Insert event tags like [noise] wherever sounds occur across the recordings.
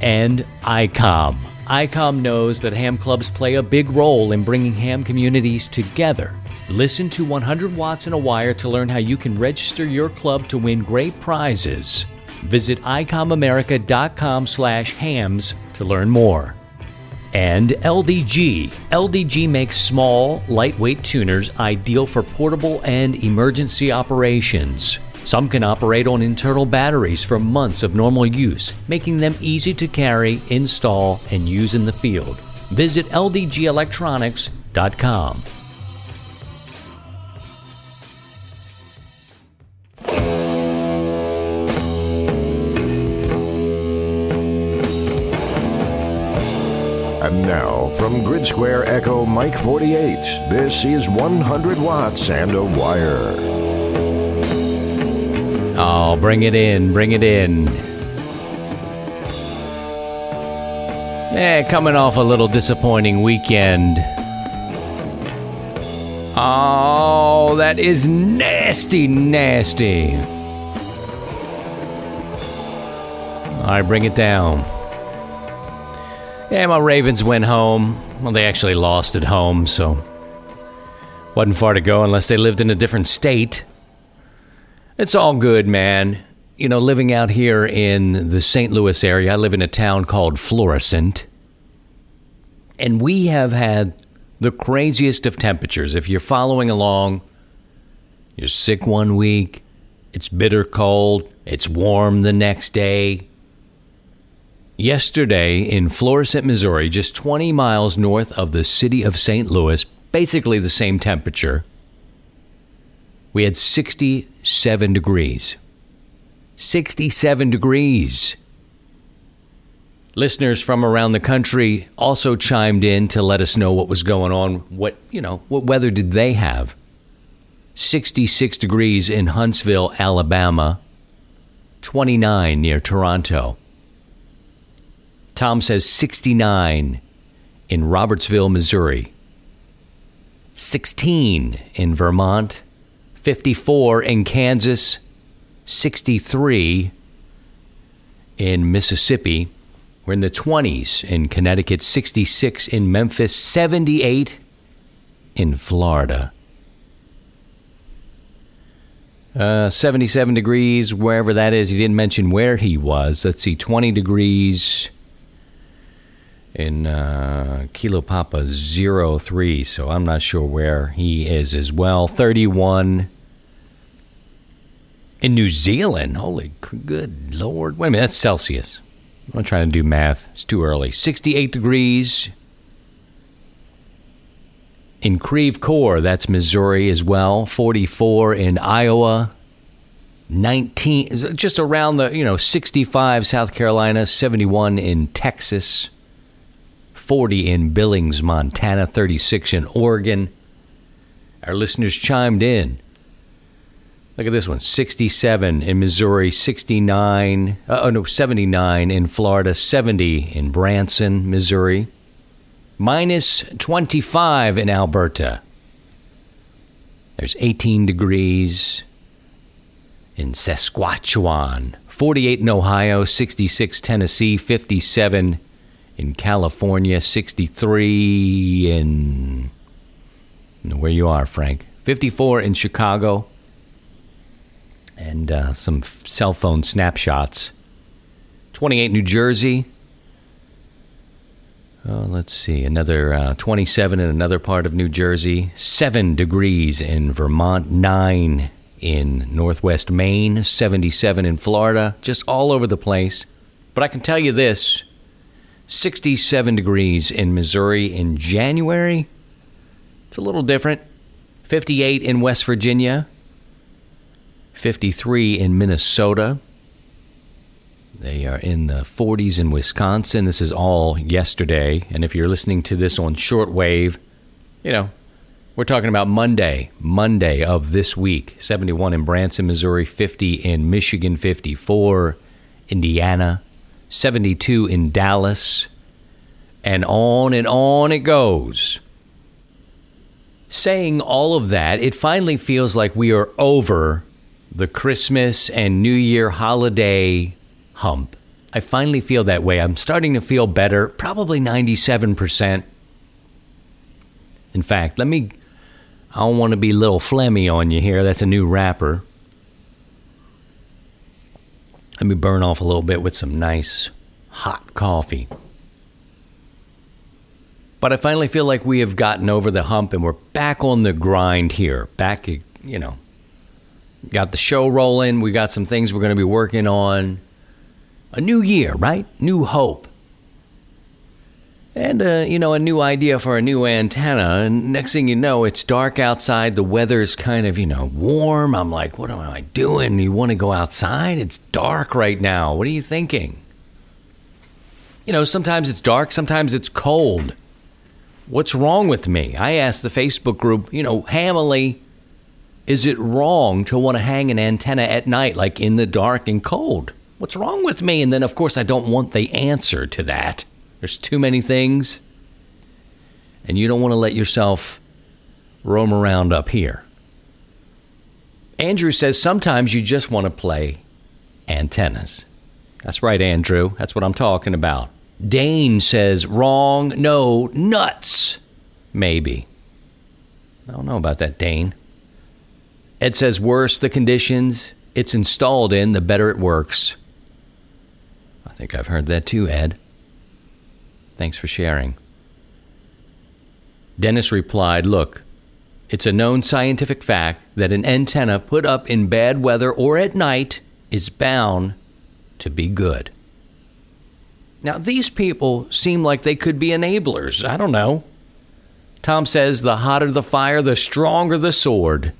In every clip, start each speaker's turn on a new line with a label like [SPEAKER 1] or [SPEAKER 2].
[SPEAKER 1] and ICOM. ICOM knows that ham clubs play a big role in bringing ham communities together. Listen to 100 Watts in a Wire to learn how you can register your club to win great prizes. Visit icomamerica.com slash hams to learn more. And LDG. LDG makes small, lightweight tuners ideal for portable and emergency operations. Some can operate on internal batteries for months of normal use, making them easy to carry, install, and use in the field. Visit ldgelectronics.com.
[SPEAKER 2] And now, from Grid Square Echo Mike 48, this is 100 Watts and a Wire.
[SPEAKER 1] Oh, bring it in, bring it in. Yeah, coming off a little disappointing weekend. Oh, that is nasty, nasty. All right, bring it down. Yeah, my Ravens went home. Well, they actually lost at home, so wasn't far to go unless they lived in a different state. It's all good, man. You know, living out here in the St. Louis area, I live in a town called Florissant. And we have had the craziest of temperatures. If you're following along, you're sick one week, it's bitter cold, it's warm the next day. Yesterday in Florissant, Missouri, just 20 miles north of the city of St. Louis, basically the same temperature, we had 67 degrees. 67 degrees. Listeners from around the country also chimed in to let us know what was going on. What, you know, what weather did they have? 66 degrees in Huntsville, Alabama, 29 near Toronto. Tom says 69 in Robertsville, Missouri, 16 in Vermont, 54 in Kansas, 63 in Mississippi. We're in the 20s in Connecticut, 66 in Memphis, 78 in Florida. Uh, 77 degrees, wherever that is. He didn't mention where he was. Let's see, 20 degrees in uh, Kilo Papa 03, so I'm not sure where he is as well. 31 in New Zealand. Holy good lord. Wait a minute, that's Celsius. I'm trying to do math. It's too early. 68 degrees in Creve Coeur, that's Missouri as well. 44 in Iowa. 19 just around the, you know, 65 South Carolina, 71 in Texas. 40 in Billings, Montana, 36 in Oregon. Our listeners chimed in. Look at this one. 67 in Missouri, 69, uh, oh no, 79 in Florida, 70 in Branson, Missouri, minus 25 in Alberta. There's 18 degrees in Saskatchewan, 48 in Ohio, 66 Tennessee, 57 in California, 63 in where you are, Frank, 54 in Chicago, and uh, some cell phone snapshots. 28 New Jersey. Oh, let's see, another uh, 27 in another part of New Jersey, 7 degrees in Vermont, 9 in northwest Maine, 77 in Florida, just all over the place. But I can tell you this 67 degrees in Missouri in January. It's a little different. 58 in West Virginia, 53 in Minnesota. They are in the 40s in Wisconsin. This is all yesterday. And if you're listening to this on shortwave, you know, we're talking about Monday, Monday of this week. 71 in Branson, Missouri, 50 in Michigan, 54 Indiana, 72 in Dallas, and on and on it goes. Saying all of that, it finally feels like we are over the Christmas and New Year holiday hump. I finally feel that way. I'm starting to feel better, probably 97%. In fact, let me, I don't want to be little phlegmy on you here. That's a new rapper. Let me burn off a little bit with some nice hot coffee. But I finally feel like we have gotten over the hump and we're back on the grind here. Back, you know, got the show rolling. We got some things we're going to be working on. A new year, right? New hope. And, uh, you know, a new idea for a new antenna. And next thing you know, it's dark outside. The weather's kind of, you know, warm. I'm like, what am I doing? You want to go outside? It's dark right now. What are you thinking? You know, sometimes it's dark, sometimes it's cold. What's wrong with me? I asked the Facebook group, you know, Hamily, is it wrong to want to hang an antenna at night, like in the dark and cold? What's wrong with me? And then, of course, I don't want the answer to that. There's too many things. And you don't want to let yourself roam around up here. Andrew says sometimes you just want to play antennas. That's right, Andrew. That's what I'm talking about. Dane says wrong, no, nuts. Maybe. I don't know about that, Dane. Ed says worse the conditions it's installed in, the better it works. I think I've heard that too, Ed. Thanks for sharing. Dennis replied, Look, it's a known scientific fact that an antenna put up in bad weather or at night is bound to be good. Now, these people seem like they could be enablers. I don't know. Tom says the hotter the fire, the stronger the sword.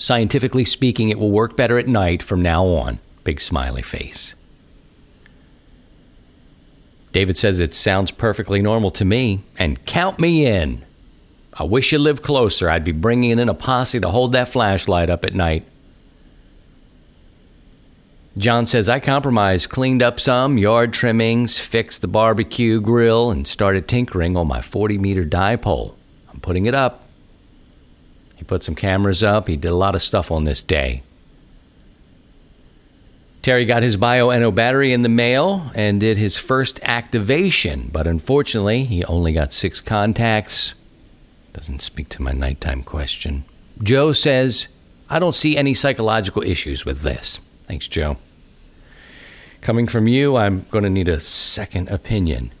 [SPEAKER 1] Scientifically speaking, it will work better at night from now on. Big smiley face. David says it sounds perfectly normal to me, and count me in. I wish you lived closer. I'd be bringing in a posse to hold that flashlight up at night. John says, I compromised, cleaned up some yard trimmings, fixed the barbecue grill, and started tinkering on my 40 meter dipole. I'm putting it up. He put some cameras up. He did a lot of stuff on this day. Terry got his Bioenno battery in the mail and did his first activation, but unfortunately, he only got six contacts. Doesn't speak to my nighttime question. Joe says, I don't see any psychological issues with this. Thanks, Joe. Coming from you, I'm going to need a second opinion.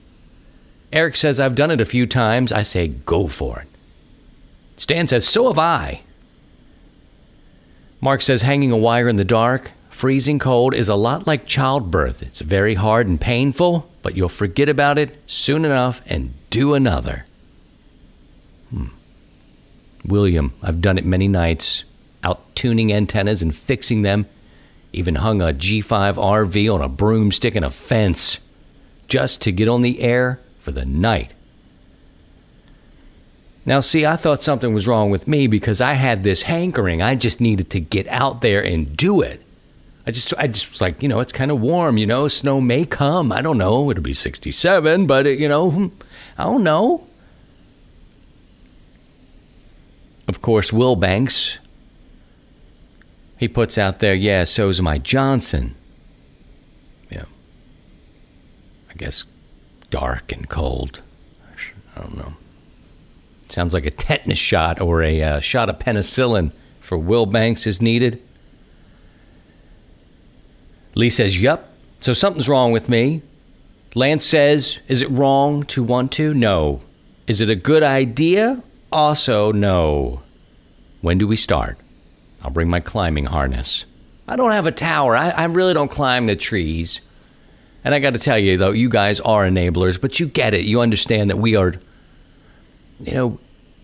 [SPEAKER 1] Eric says, I've done it a few times. I say, go for it. Stan says, So have I. Mark says, Hanging a wire in the dark, freezing cold, is a lot like childbirth. It's very hard and painful, but you'll forget about it soon enough and do another. Hmm. William, I've done it many nights, out tuning antennas and fixing them. Even hung a G5 RV on a broomstick in a fence just to get on the air for the night. Now, see, I thought something was wrong with me because I had this hankering. I just needed to get out there and do it. I just, I just was like, you know, it's kind of warm, you know, snow may come. I don't know. It'll be 67, but, it, you know, hmm, I don't know. Of course, Will Banks, he puts out there, yeah, so's my Johnson. Yeah. I guess dark and cold. I don't know. Sounds like a tetanus shot or a uh, shot of penicillin for Will Banks is needed. Lee says, Yup. So something's wrong with me. Lance says, Is it wrong to want to? No. Is it a good idea? Also, no. When do we start? I'll bring my climbing harness. I don't have a tower. I, I really don't climb the trees. And I got to tell you, though, you guys are enablers, but you get it. You understand that we are you know,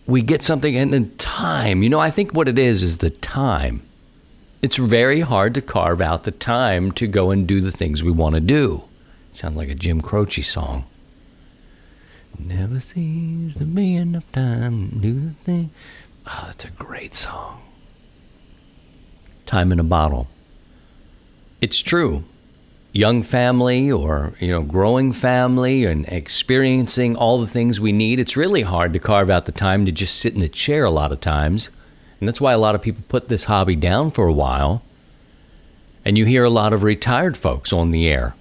[SPEAKER 1] we get something and then time. You know, I think what it is is the time. it's very hard to carve out the time to go and do the things we want to do. Sounds like a Jim Croce song. Never seems to be enough time to do the thing. Oh, that's a great song. Time in a bottle. It's true. Young family or, you know, growing family and experiencing all the things we need, it's really hard to carve out the time to just sit in a chair a lot of times. And that's why a lot of people put this hobby down for a while. And you hear a lot of retired folks on the air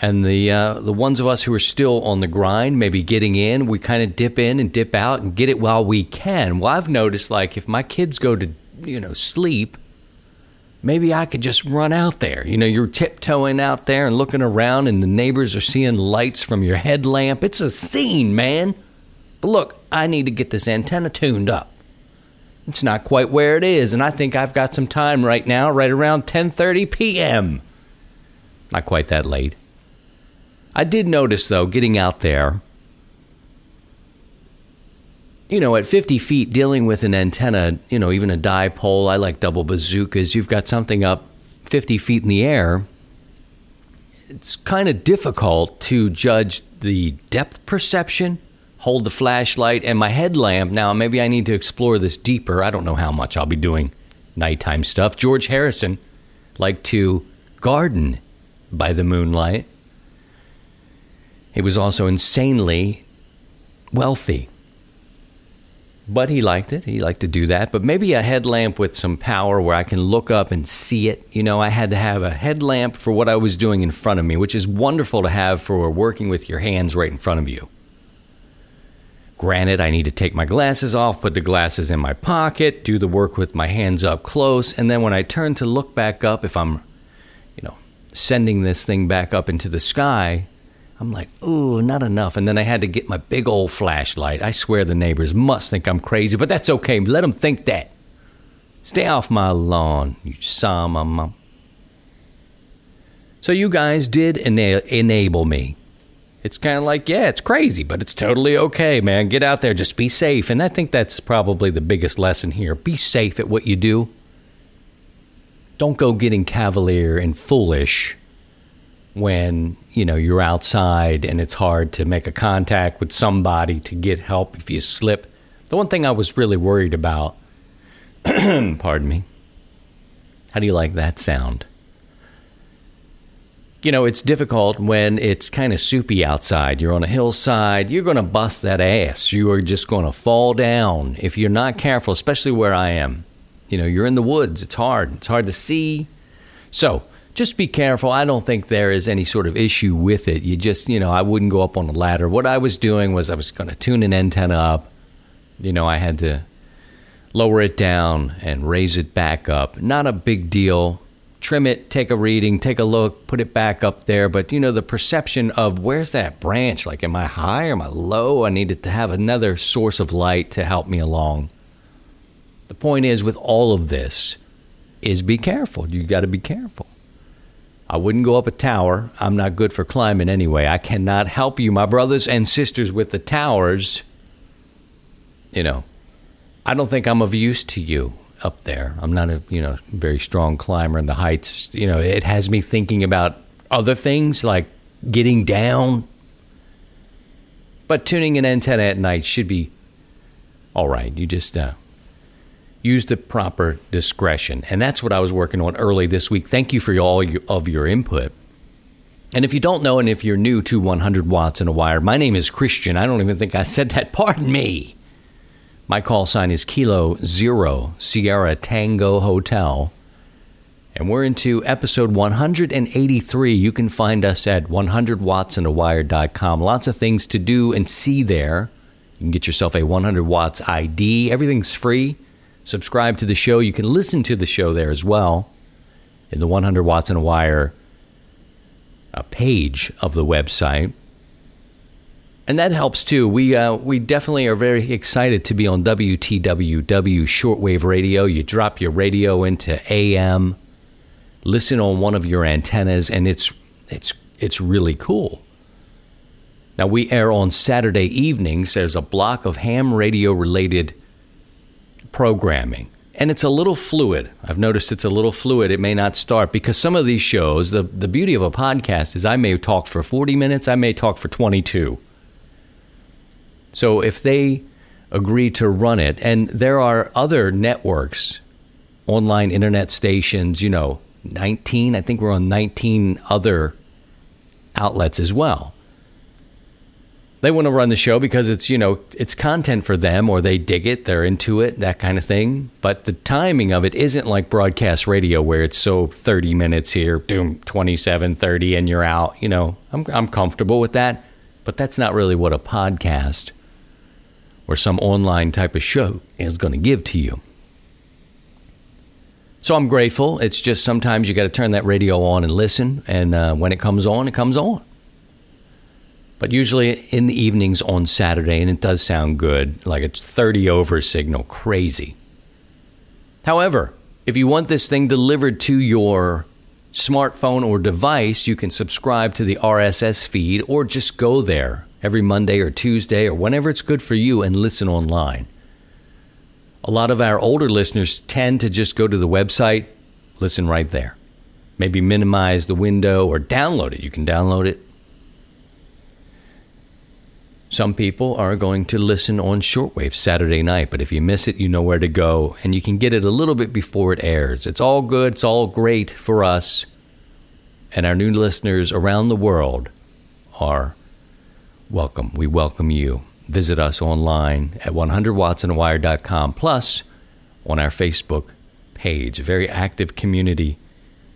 [SPEAKER 1] and the uh, the ones of us who are still on the grind, maybe getting in, we kind of dip in and dip out and get it while we can. Well, I've noticed like if my kids go to you know sleep, maybe I could just run out there. You know, you're tiptoeing out there and looking around, and the neighbors are seeing lights from your headlamp. It's a scene, man. But look, I need to get this antenna tuned up. It's not quite where it is, and I think I've got some time right now, right around 10:30 p.m. Not quite that late. I did notice, though, getting out there, you know, at 50 feet, dealing with an antenna, you know, even a dipole, I like double bazookas, you've got something up 50 feet in the air. It's kind of difficult to judge the depth perception, hold the flashlight, and my headlamp. Now, maybe I need to explore this deeper. I don't know how much I'll be doing nighttime stuff. George Harrison liked to garden by the moonlight. He was also insanely wealthy. But he liked it. He liked to do that. But maybe a headlamp with some power where I can look up and see it. You know, I had to have a headlamp for what I was doing in front of me, which is wonderful to have for working with your hands right in front of you. Granted, I need to take my glasses off, put the glasses in my pocket, do the work with my hands up close, and then when I turn to look back up, if I'm, you know, sending this thing back up into the sky, I'm like, ooh, not enough. And then I had to get my big old flashlight. I swear the neighbors must think I'm crazy, but that's okay. Let them think that. Stay off my lawn, you saw my mom. So you guys did ena- enable me. It's kind of like, yeah, it's crazy, but it's totally okay, man. Get out there, just be safe. And I think that's probably the biggest lesson here. Be safe at what you do. Don't go getting cavalier and foolish when you know you're outside and it's hard to make a contact with somebody to get help if you slip. The one thing I was really worried about, [clears throat] pardon me. How do you like that sound? You know, it's difficult when it's kind of soupy outside. You're on a hillside, you're going to bust that ass. You are just going to fall down if you're not careful, especially where I am. You know, you're in the woods, it's hard. It's hard to see. So, just be careful. I don't think there is any sort of issue with it. You just, you know, I wouldn't go up on a ladder. What I was doing was I was going to tune an antenna up. You know, I had to lower it down and raise it back up. Not a big deal. Trim it, take a reading, take a look, put it back up there. But, you know, the perception of where's that branch? Like, am I high or am I low? I needed to have another source of light to help me along. The point is, with all of this, is be careful. You got to be careful. I wouldn't go up a tower. I'm not good for climbing anyway. I cannot help you, my brothers and sisters, with the towers. You know, I don't think I'm of use to you up there. I'm not a, you know, very strong climber in the heights. You know, it has me thinking about other things like getting down. But tuning an antenna at night should be all right. You just uh, use the proper discretion. And that's what I was working on early this week. Thank you for all of your input. And if you don't know, and if you're new to 100 watts in a wire, my name is Christian. I don't even think I said that. [laughs] Pardon me. My call sign is Kilo Zero Sierra Tango Hotel. And we're into episode 183. You can find us at 100wattsinawire.com. Lots of things to do and see there. You can get yourself a 100 watts ID. Everything's free subscribe to the show. You can listen to the show there as well in the 100 Watts in a Wire uh, page of the website. And that helps too. We uh, we definitely are very excited to be on WTWW shortwave radio. You drop your radio into AM, listen on one of your antennas, and it's it's it's really cool. Now we air on Saturday evenings. There's a block of ham radio related programming. and it's a little fluid. I've noticed it's a little fluid. It may not start because some of these shows, the, the beauty of a podcast is I may talk for 40 minutes, I may talk for 22. So if they agree to run it, and there are other networks, online internet stations, you know, 19, I think we're on 19 other outlets as well. They want to run the show because it's, you know, it's content for them or they dig it, they're into it, that kind of thing. But the timing of it isn't like broadcast radio where it's so 30 minutes here, doom 27, 30 and you're out. You know, I'm I'm comfortable with that, but that's not really what a podcast or some online type of show is going to give to you. So I'm grateful. It's just sometimes you got to turn that radio on and listen, and uh, when it comes on, it comes on. But usually in the evenings on Saturday, and it does sound good, like it's 30 over signal, crazy. However, if you want this thing delivered to your smartphone or device, you can subscribe to the RSS feed or just go there every Monday or Tuesday or whenever it's good for you and listen online. A lot of our older listeners tend to just go to the website, listen right there. Maybe minimize the window or download it. You can download it. Some people are going to listen on shortwave Saturday night, but if you miss it, you know where to go and you can get it a little bit before it airs. It's all good, it's all great for us. And our new listeners around the world are welcome. We welcome you. Visit us online at 100wattsandawire.com plus on our Facebook page. A very active community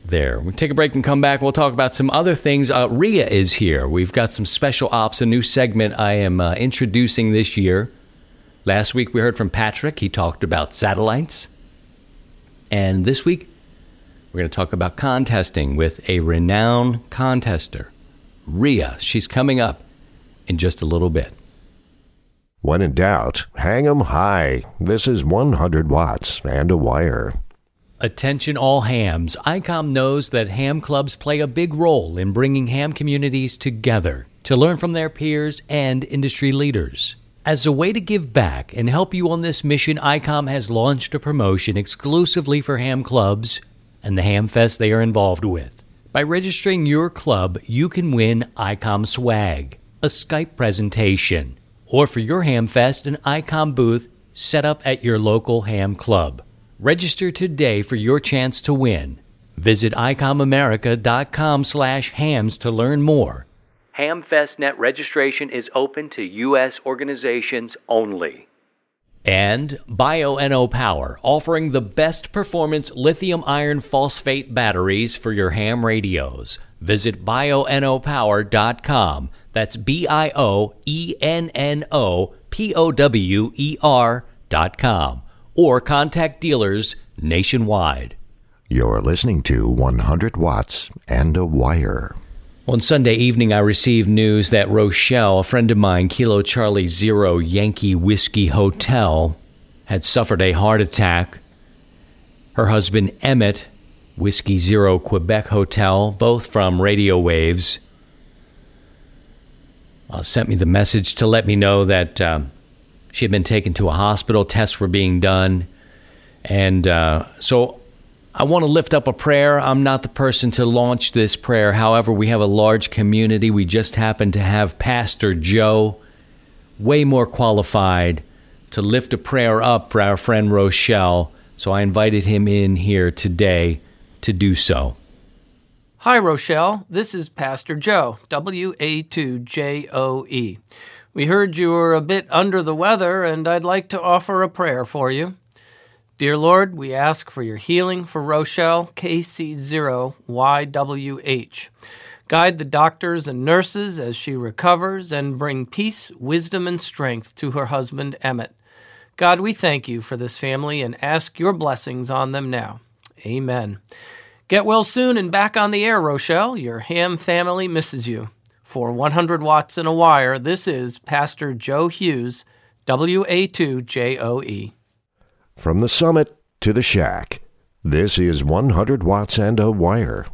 [SPEAKER 1] there. We'll take a break and come back. We'll talk about some other things. Uh, Ria is here. We've got some special ops, a new segment I am uh, introducing this year. Last week we heard from Patrick. He talked about satellites. And this week we're going to talk about contesting with a renowned contester, Ria. She's coming up in just a little bit.
[SPEAKER 2] When in doubt, hang 'em high. This is 100 watts and a wire.
[SPEAKER 1] Attention all hams. ICOM knows that ham clubs play a big role in bringing ham communities together to learn from their peers and industry leaders. As a way to give back and help you on this mission, ICOM has launched a promotion exclusively for ham clubs and the ham fest they are involved with. By registering your club, you can win ICOM swag, a Skype presentation, or for your ham fest, an ICOM booth set up at your local ham club. Register today for your chance to win. Visit icomamerica.com slash hams to learn more. HamFestNet registration is open to U.S. organizations only. And Bioenno Power, offering the best performance lithium iron phosphate batteries for your ham radios. Visit bioennopower.com. That's B I O E N N O P O W E R.com. Or contact dealers nationwide.
[SPEAKER 2] You're listening to 100 watts and a wire.
[SPEAKER 1] On Sunday evening, I received news that Rochelle, a friend of mine, Kilo Charlie Zero Yankee Whiskey Hotel, had suffered a heart attack. Her husband, Emmett, Whiskey Zero Quebec Hotel, both from radio waves, uh, sent me the message to let me know that uh, she had been taken to a hospital. Tests were being done. And uh, so I want to lift up a prayer. I'm not the person to launch this prayer. However, we have a large community. We just happen to have Pastor Joe, way more qualified to lift a prayer up for our friend Rochelle. So I invited him in here today to do so.
[SPEAKER 3] Hi, Rochelle. This is Pastor Joe, W A 2 J O E. We heard you were a bit under the weather, and I'd like to offer a prayer for you. Dear Lord, we ask for your healing for Rochelle, KC0YWH. Guide the doctors and nurses as she recovers and bring peace, wisdom, and strength to her husband, Emmett. God, we thank you for this family and ask your blessings on them now. Amen. Get well soon and back on the air, Rochelle. Your ham family misses you. For 100 watts and a wire, this is Pastor Joe Hughes, WA2JOE.
[SPEAKER 2] From the summit to the shack, this is 100 watts and a wire.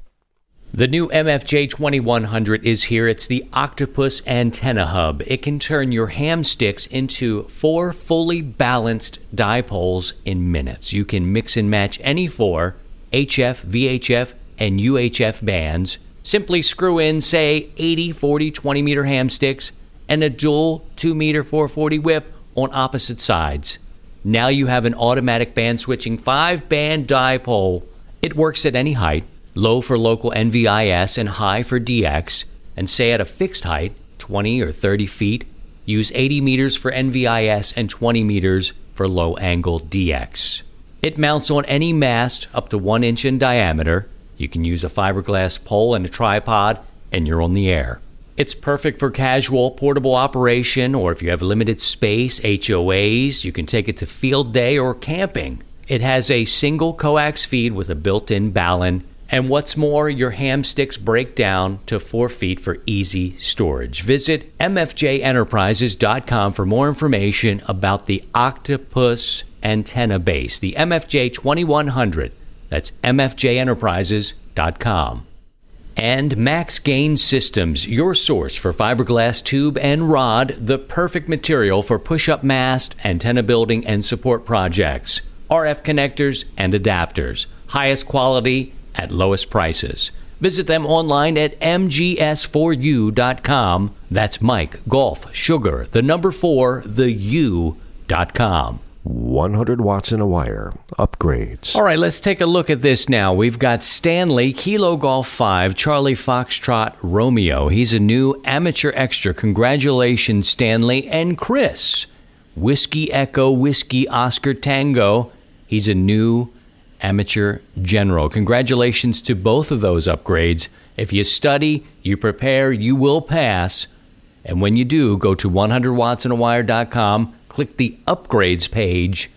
[SPEAKER 1] The new MFJ 2100 is here. It's the Octopus Antenna Hub. It can turn your ham sticks into four fully balanced dipoles in minutes. You can mix and match any four HF, VHF, and UHF bands. Simply screw in, say, 80, 40, 20 meter ham sticks and a dual 2 meter 440 whip on opposite sides. Now you have an automatic band switching 5 band dipole. It works at any height low for local NVIS and high for DX, and say at a fixed height, 20 or 30 feet, use 80 meters for NVIS and 20 meters for low angle DX. It mounts on any mast up to 1 inch in diameter. You can use a fiberglass pole and a tripod, and you're on the air. It's perfect for casual, portable operation, or if you have limited space, HOAs, you can take it to field day or camping. It has a single coax feed with a built in balun and what's more, your ham sticks break down to four feet for easy storage. Visit MFJEnterprises.com for more information about the Octopus antenna base, the MFJ 2100. That's MFJEnterprises.com. And Max Gain Systems, your source for fiberglass tube and rod, the perfect material for push up mast, antenna building, and support projects. RF connectors and adapters. Highest quality at lowest prices. Visit them online at mgs4u.com. That's Mike, Golf, Sugar, the number four, the U.com.
[SPEAKER 2] 100 watts in a wire. Upgrades.
[SPEAKER 1] All right, let's take a look at this now. We've got Stanley, Kilo Golf 5, Charlie Foxtrot, Romeo. He's a new amateur extra. Congratulations, Stanley. And Chris, Whiskey Echo, Whiskey Oscar Tango. He's a new Amateur General. Congratulations to both of those upgrades. If you study, you prepare, you will pass. And when you do, go to 100wattsinawire.com, click the upgrades page,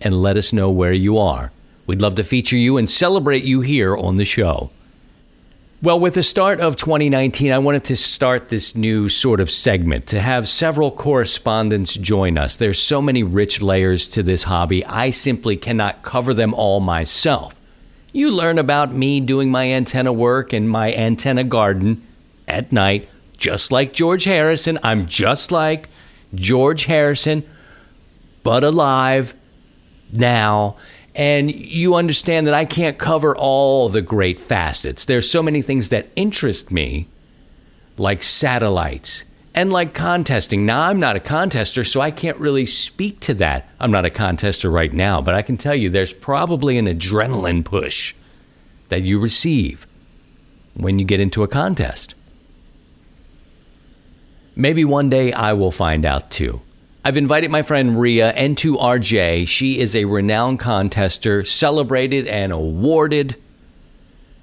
[SPEAKER 1] and let us know where you are. We'd love to feature you and celebrate you here on the show. Well, with the start of 2019, I wanted to start this new sort of segment to have several correspondents join us. There's so many rich layers to this hobby, I simply cannot cover them all myself. You learn about me doing my antenna work in my antenna garden at night, just like George Harrison. I'm just like George Harrison, but alive now and you understand that I can't cover all the great facets. There's so many things that interest me, like satellites and like contesting. Now, I'm not a contester, so I can't really speak to that. I'm not a contester right now, but I can tell you there's probably an adrenaline push that you receive when you get into a contest. Maybe one day I will find out too. I've invited my friend Ria N2RJ. She is a renowned contester, celebrated and awarded,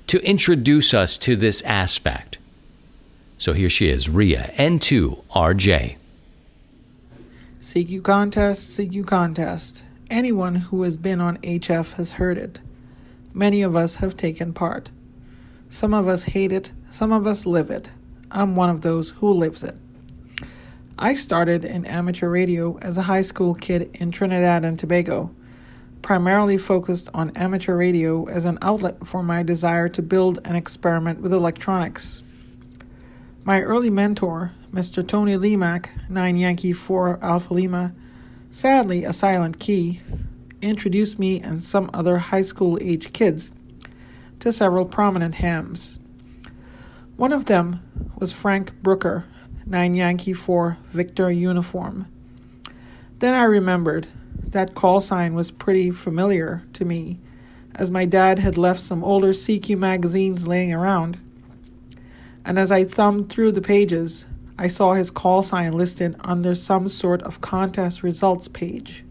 [SPEAKER 1] to introduce us to this aspect. So here she is, Ria N2RJ.
[SPEAKER 4] CQ contest, CQ contest. Anyone who has been on HF has heard it. Many of us have taken part. Some of us hate it, some of us live it. I'm one of those who lives it. I started in amateur radio as a high school kid in Trinidad and Tobago, primarily focused on amateur radio as an outlet for my desire to build and experiment with electronics. My early mentor, Mr. Tony Lemack, 9 Yankee 4 Alpha Lima, sadly a silent key, introduced me and some other high school age kids to several prominent hams. One of them was Frank Brooker, 9 Yankee 4 Victor uniform. Then I remembered that call sign was pretty familiar to me, as my dad had left some older CQ magazines laying around. And as I thumbed through the pages, I saw his call sign listed under some sort of contest results page.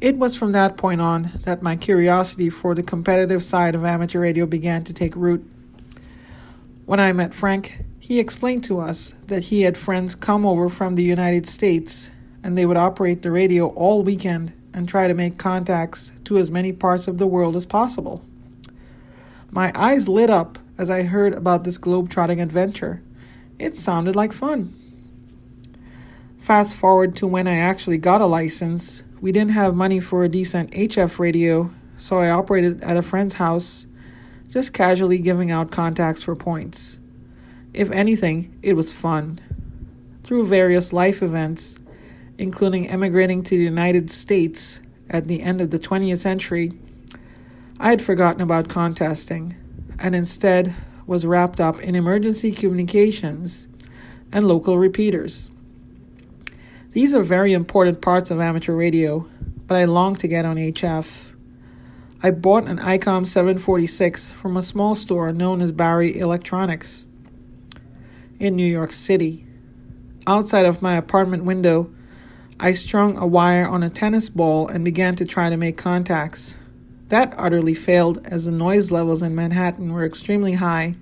[SPEAKER 4] It was from that point on that my curiosity for the competitive side of amateur radio began to take root. When I met Frank, he explained to us that he had friends come over from the United States and they would operate the radio all weekend and try to make contacts to as many parts of the world as possible. My eyes lit up as I heard about this globe-trotting adventure. It sounded like fun. Fast forward to when I actually got a license, we didn't have money for a decent HF radio, so I operated at a friend's house just casually giving out contacts for points. If anything, it was fun. Through various life events, including emigrating to the United States at the end of the 20th century, I had forgotten about contesting and instead was wrapped up in emergency communications and local repeaters. These are very important parts of amateur radio, but I long to get on HF. I bought an ICOM 746 from a small store known as Barry Electronics in New York City. Outside of my apartment window, I strung a wire on a tennis ball and began to try to make contacts. That utterly failed as the noise levels in Manhattan were extremely high,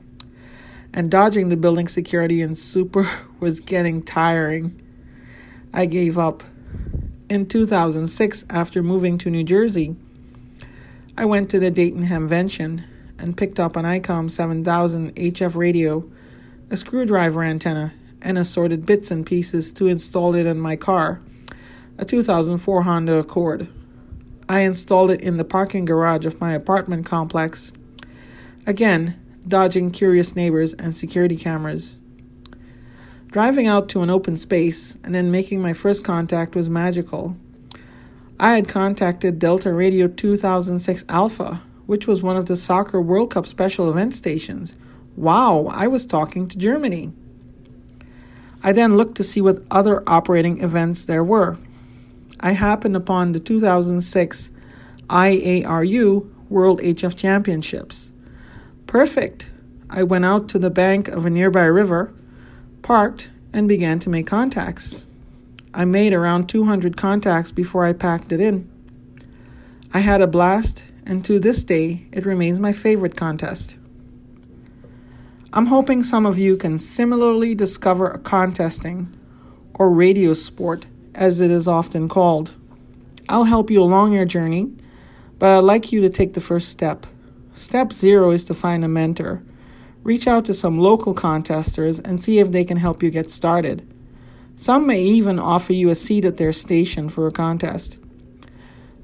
[SPEAKER 4] and dodging the building security in super [laughs] was getting tiring. I gave up. In 2006, after moving to New Jersey, I went to the Dayton Hamvention and picked up an ICOM 7000 HF radio, a screwdriver antenna, and assorted bits and pieces to install it in my car, a 2004 Honda Accord. I installed it in the parking garage of my apartment complex, again, dodging curious neighbors and security cameras. Driving out to an open space and then making my first contact was magical. I had contacted Delta Radio 2006 Alpha, which was one of the Soccer World Cup special event stations. Wow, I was talking to Germany. I then looked to see what other operating events there were. I happened upon the 2006 IARU World HF Championships. Perfect. I went out to the bank of a nearby river, parked, and began to make contacts. I made around 200 contacts before I packed it in. I had a blast, and to this day, it remains my favorite contest. I'm hoping some of you can similarly discover contesting, or radio sport as it is often called. I'll help you along your journey, but I'd like you to take the first step. Step zero is to find a mentor. Reach out to some local contesters and see if they can help you get started. Some may even offer you a seat at their station for a contest.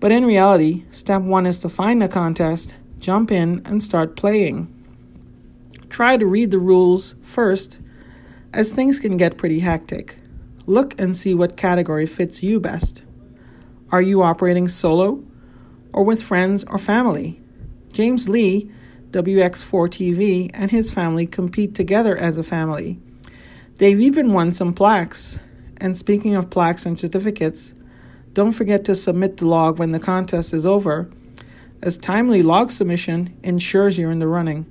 [SPEAKER 4] But in reality, step one is to find a contest, jump in, and start playing. Try to read the rules first, as things can get pretty hectic. Look and see what category fits you best. Are you operating solo or with friends or family? James Lee, WX4 TV, and his family compete together as a family. They've even won some plaques. And speaking of plaques and certificates, don't forget to submit the log when the contest is over, as timely log submission ensures you're in the running.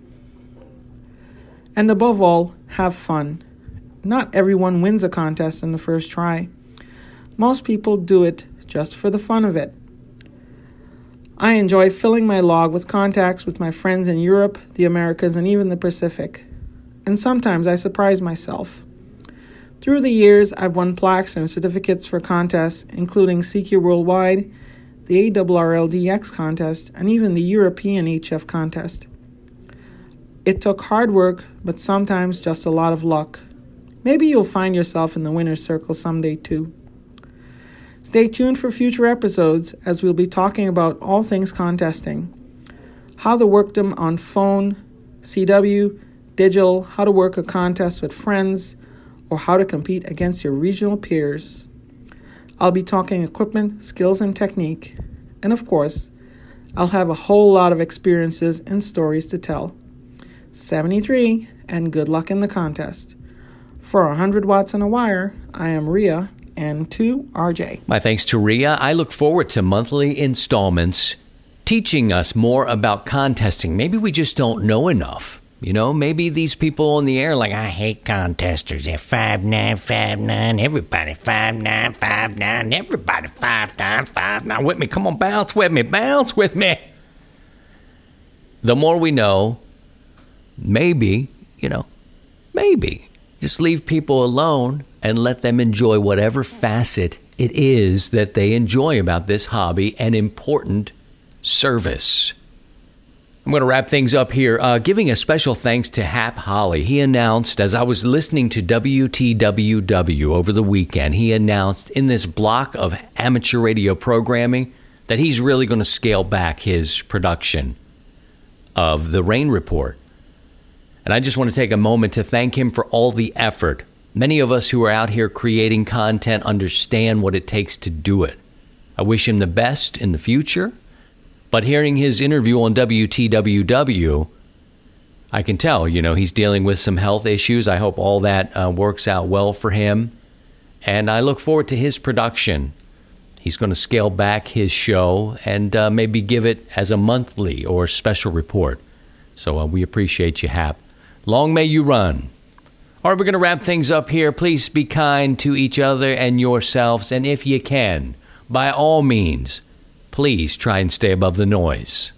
[SPEAKER 4] And above all, have fun. Not everyone wins a contest in the first try. Most people do it just for the fun of it. I enjoy filling my log with contacts with my friends in Europe, the Americas, and even the Pacific. And sometimes I surprise myself. Through the years, I've won plaques and certificates for contests, including CQ Worldwide, the ARRLDX contest, and even the European HF contest. It took hard work, but sometimes just a lot of luck. Maybe you'll find yourself in the winner's circle someday too. Stay tuned for future episodes as we'll be talking about all things contesting how to work them on phone, CW, digital, how to work a contest with friends, or how to compete against your regional peers. I'll be talking equipment, skills, and technique. And of course, I'll have a whole lot of experiences and stories to tell. 73, and good luck in the contest. For 100 watts and a wire, I am Ria N2RJ.
[SPEAKER 1] My thanks to Ria. I look forward to monthly installments teaching us more about contesting. Maybe we just don't know enough. You know, maybe these people on the air like, I hate contesters. They're five nine five nine. Everybody five nine five nine. Everybody five nine five nine. With me, come on, bounce with me, bounce with me. The more we know, maybe you know, maybe just leave people alone and let them enjoy whatever facet it is that they enjoy about this hobby and important service. I'm going to wrap things up here, uh, giving a special thanks to Hap Holly. He announced, as I was listening to WTWW over the weekend, he announced in this block of amateur radio programming that he's really going to scale back his production of the Rain Report. And I just want to take a moment to thank him for all the effort. Many of us who are out here creating content understand what it takes to do it. I wish him the best in the future, but hearing his interview on WTWW, I can tell, you know, he's dealing with some health issues. I hope all that uh, works out well for him. And I look forward to his production. He's going to scale back his show and uh, maybe give it as a monthly or special report. So uh, we appreciate you, Hap. Long may you run. All right, we're going to wrap things up here. Please be kind to each other and yourselves. And if you can, by all means, please try and stay above the noise.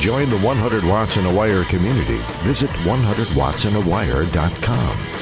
[SPEAKER 2] Join the 100 Watts and a Wire community, visit 100wattsandawire.com.